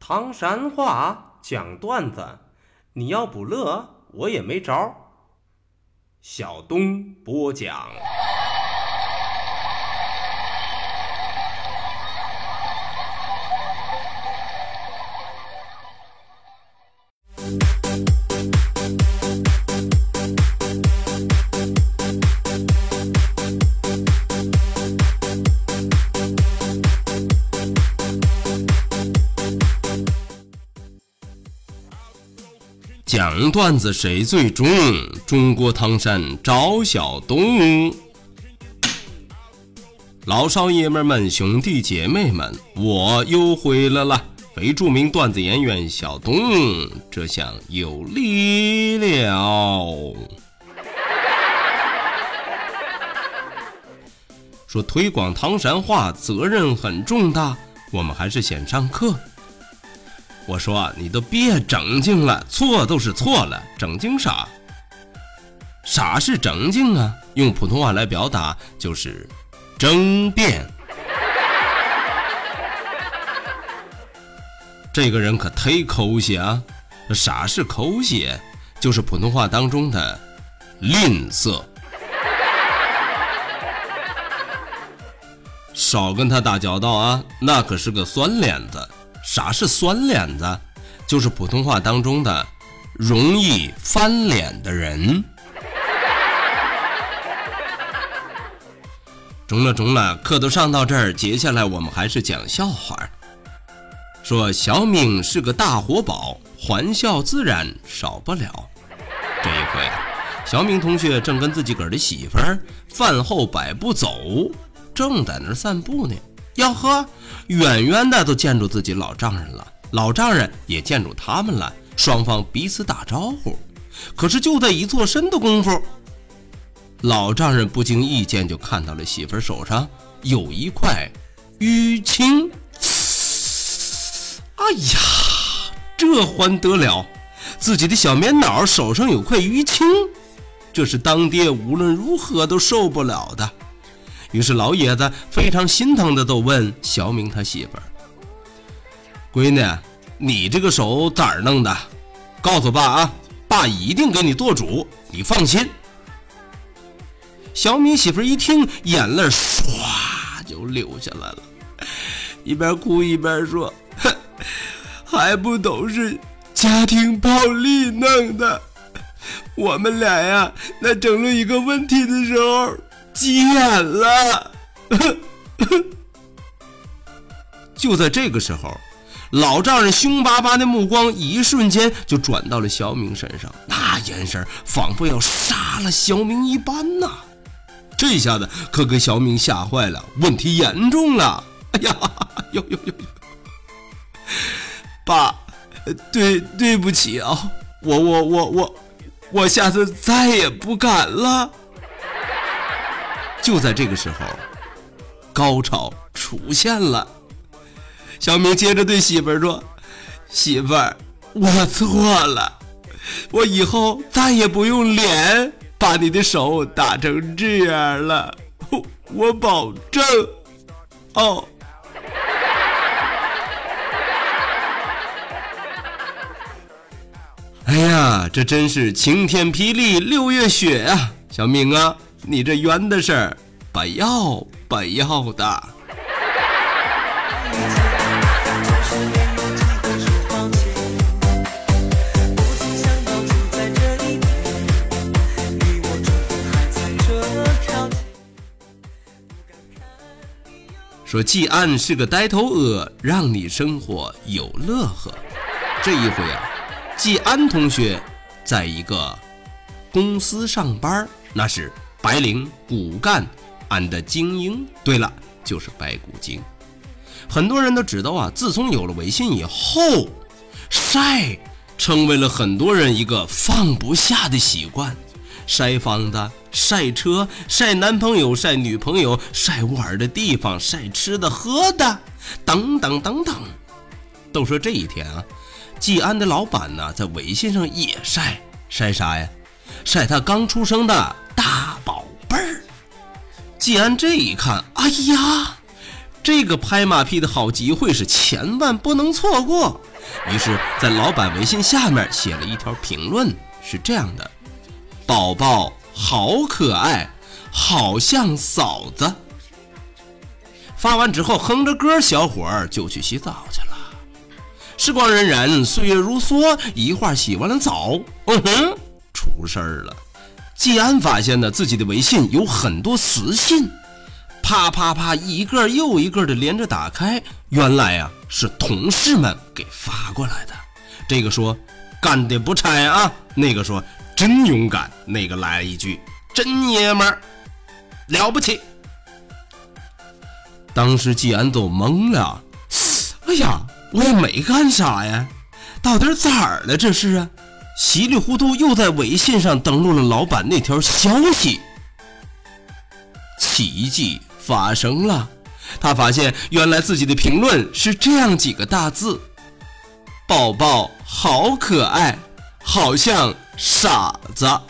唐山话讲段子，你要不乐，我也没招。小东播讲。讲段子谁最中？中国唐山赵小东，老少爷们们、兄弟姐妹们，我又回来了！非著名段子演员小东，这下有力了。说推广唐山话责任很重大，我们还是先上课。我说你都别正经了，错都是错了，正经啥？啥是正经啊？用普通话来表达就是争辩。这个人可忒抠些啊！啥是抠些？就是普通话当中的吝啬。少跟他打交道啊，那可是个酸脸子。啥是酸脸子？就是普通话当中的容易翻脸的人。中了中了，课都上到这儿，接下来我们还是讲笑话。说小敏是个大活宝，欢笑自然少不了。这一回，小敏同学正跟自己个儿的媳妇儿饭后百步走，正在那儿散步呢。哟呵，远远的都见着自己老丈人了，老丈人也见着他们了，双方彼此打招呼。可是就在一错身的功夫，老丈人不经意间就看到了媳妇手上有一块淤青。哎呀，这还得了！自己的小棉袄手上有块淤青，这是当爹无论如何都受不了的。于是老爷子非常心疼的都问小明他媳妇儿：“闺女，你这个手咋弄的？告诉爸啊，爸一定给你做主，你放心。”小敏媳妇一听，眼泪唰就流下来了，一边哭一边说：“还不都是家庭暴力弄的？我们俩呀，那争论一个问题的时候。”急眼了，就在这个时候，老丈人凶巴巴的目光一瞬间就转到了小明身上，那眼神仿佛要杀了小明一般呐！这下子可给小明吓坏了，问题严重了！哎呀，呦呦呦！爸，对对不起啊，我我我我我下次再也不敢了。就在这个时候，高潮出现了。小明接着对媳妇儿说：“媳妇儿，我错了，我以后再也不用脸把你的手打成这样了，我保证。”哦。哎呀，这真是晴天霹雳，六月雪啊！小明啊。你这冤的事儿，不要不要的。说季安是个呆头鹅，让你生活有乐呵。这一回啊，季安同学在一个公司上班，那是。白领、骨干，and 精英。对了，就是白骨精。很多人都知道啊，自从有了微信以后，晒成为了很多人一个放不下的习惯。晒房子、晒车、晒男朋友、晒女朋友、晒玩的地方、晒吃的喝的，等等等等。都说这一天啊，季安的老板呢，在微信上也晒晒啥呀？晒他刚出生的。季安这一看，哎呀，这个拍马屁的好机会是千万不能错过。于是，在老板微信下面写了一条评论，是这样的：“宝宝好可爱，好像嫂子。”发完之后，哼着歌，小伙儿就去洗澡去了。时光荏苒，岁月如梭，一会儿洗完了澡，嗯哼，出事儿了。季安发现呢，自己的微信有很多私信，啪啪啪，一个又一个的连着打开，原来呀是同事们给发过来的。这个说干的不差啊，那个说真勇敢，那个来了一句真爷们儿，了不起。当时季安都懵了，哎呀，我也没干啥呀，到底咋了这是啊？稀里糊涂又在微信上登录了老板那条消息，奇迹发生了，他发现原来自己的评论是这样几个大字：“宝宝好可爱，好像傻子。”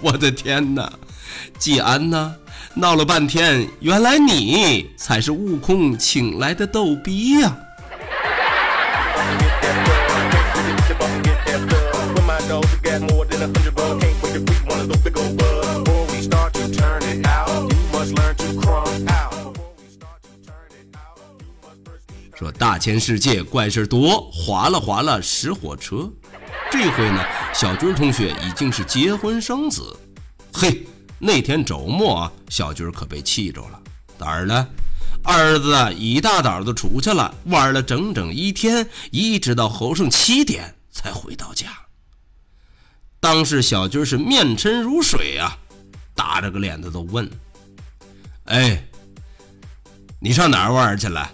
我的天哪，季安呢，闹了半天，原来你才是悟空请来的逗逼呀！说大千世界怪事多，划了划了石火车。这回呢，小军同学已经是结婚生子。嘿，那天周末，小军可被气着了。咋儿了？儿子一大早就出去了，玩了整整一天，一直到后剩七点才回到家。当时小军是面沉如水啊，打着个脸子都问：“哎，你上哪儿玩去了？”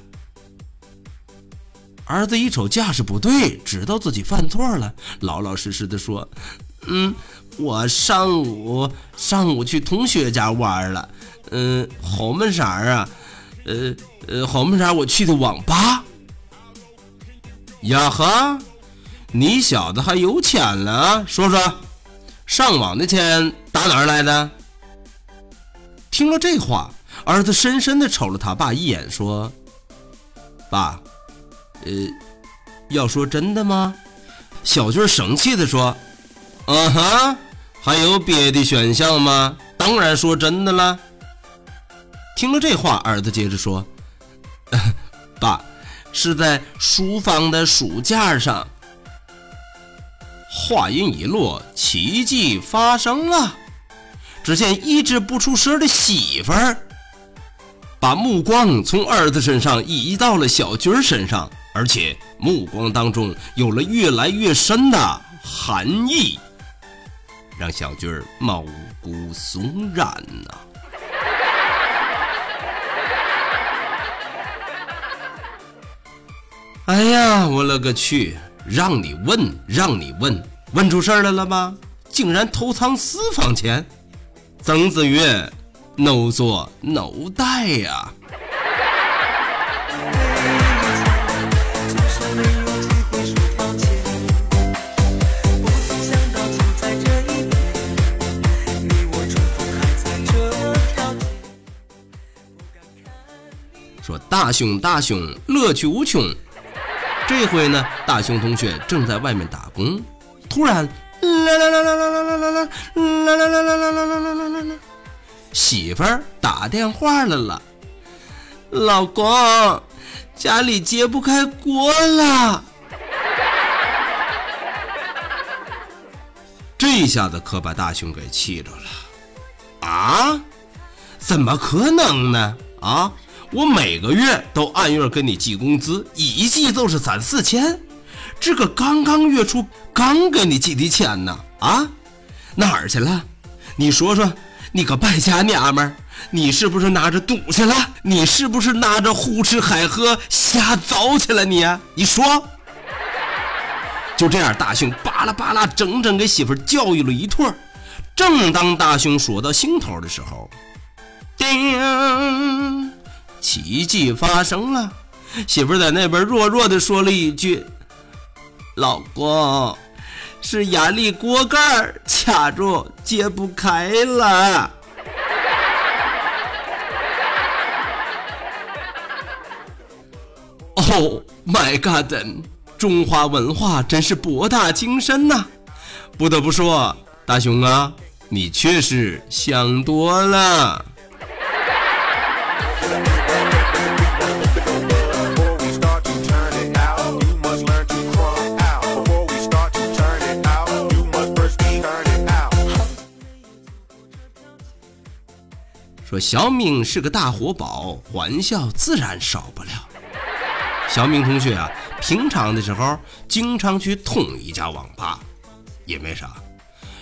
儿子一瞅架势不对，知道自己犯错了，老老实实的说：“嗯，我上午上午去同学家玩了，嗯，后门啥啊？呃呃，后门啥？我去的网吧。呀呵，你小子还有钱了？说说，上网的钱打哪儿来的？”听了这话，儿子深深的瞅了他爸一眼，说：“爸。”呃，要说真的吗？小军生气的说：“嗯哼，还有别的选项吗？当然说真的了。”听了这话，儿子接着说：“ 爸，是在书房的书架上。”话音一落，奇迹发生了。只见一直不出声的媳妇儿，把目光从儿子身上移到了小军身上。而且目光当中有了越来越深的含义，让小军儿毛骨悚然呐！哎呀，我勒个去！让你问，让你问，问出事儿来了吗？竟然偷藏私房钱！曾子曰：“no 做 no 带呀！”说大熊大熊乐趣无穷，这回呢，大熊同学正在外面打工，突然啦啦啦啦啦啦啦啦啦啦啦啦啦啦啦啦啦，媳妇儿打电话来了，老公，家里揭不开锅了，这下子可把大熊给气着了，啊，怎么可能呢？啊！我每个月都按月给你寄工资，一寄就是三四千，这个刚刚月初刚给你寄的钱呢，啊，哪儿去了？你说说，你个败家娘们儿，你是不是拿着赌去了？你是不是拿着胡吃海喝瞎糟去了？你，你说。就这样，大雄巴拉巴拉整整给媳妇教育了一顿。正当大雄说到兴头的时候，叮。奇迹发生了，媳妇在那边弱弱的说了一句：“老公，是压力锅盖卡住揭不开了。Oh my god！中华文化真是博大精深呐，不得不说，大雄啊，你确实想多了。说小明是个大活宝，玩笑自然少不了。小明同学啊，平常的时候经常去同一家网吧，因为啥？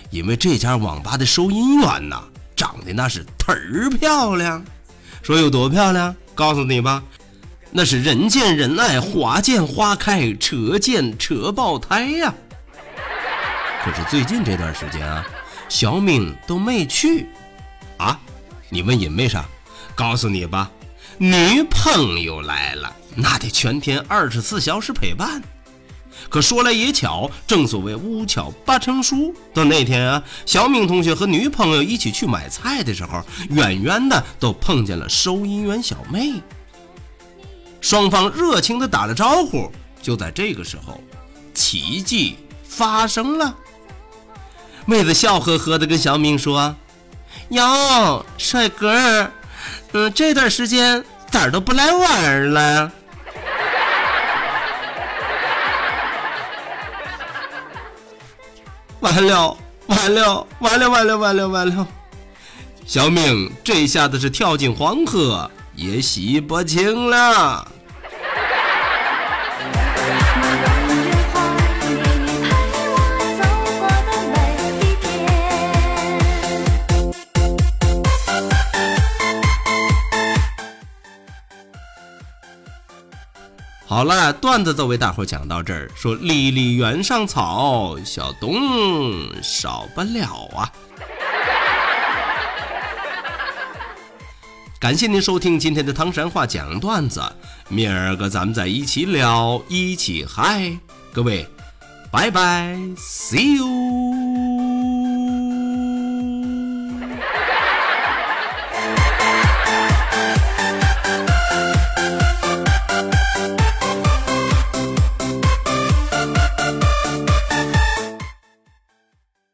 因为这家网吧的收银员呐，长得那是忒儿漂亮。说有多漂亮？告诉你吧，那是人见人爱，花见花开，车见车爆胎呀。可是最近这段时间啊，小明都没去啊。你问因为啥？告诉你吧，女朋友来了，那得全天二十四小时陪伴。可说来也巧，正所谓无巧八成书。到那天啊，小明同学和女朋友一起去买菜的时候，远远的都碰见了收银员小妹。双方热情的打了招呼。就在这个时候，奇迹发生了。妹子笑呵呵的跟小明说。哟，帅哥，嗯，这段时间咋都不来玩了？完了，完了，完了，完了，完了，完了！小明这下子是跳进黄河也洗不清了。好了，段子都为大伙讲到这儿。说离离原上草，小东少不了啊。感谢您收听今天的唐山话讲段子，明儿个咱们再一起聊，一起嗨。各位，拜拜，see you。